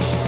right.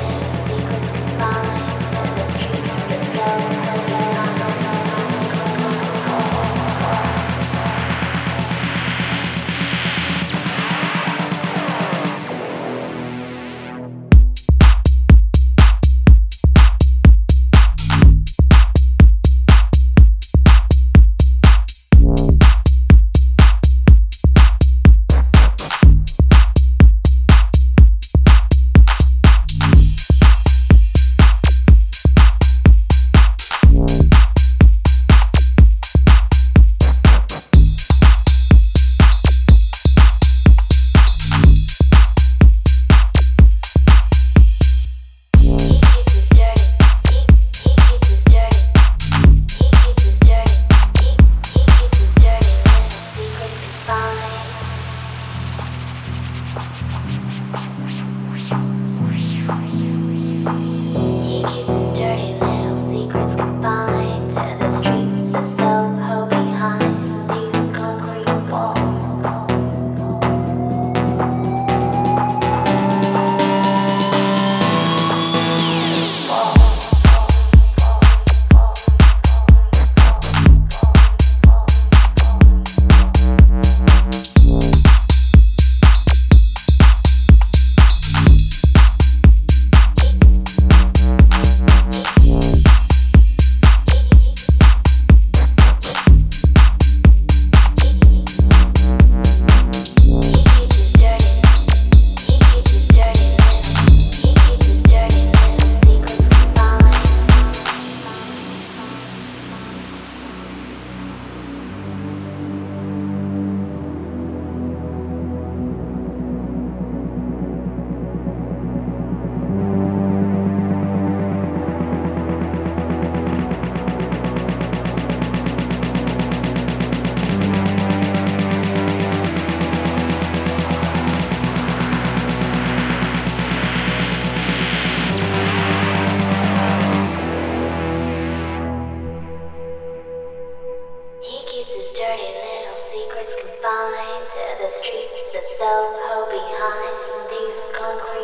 secrets confined to the streets of Soho behind these concrete.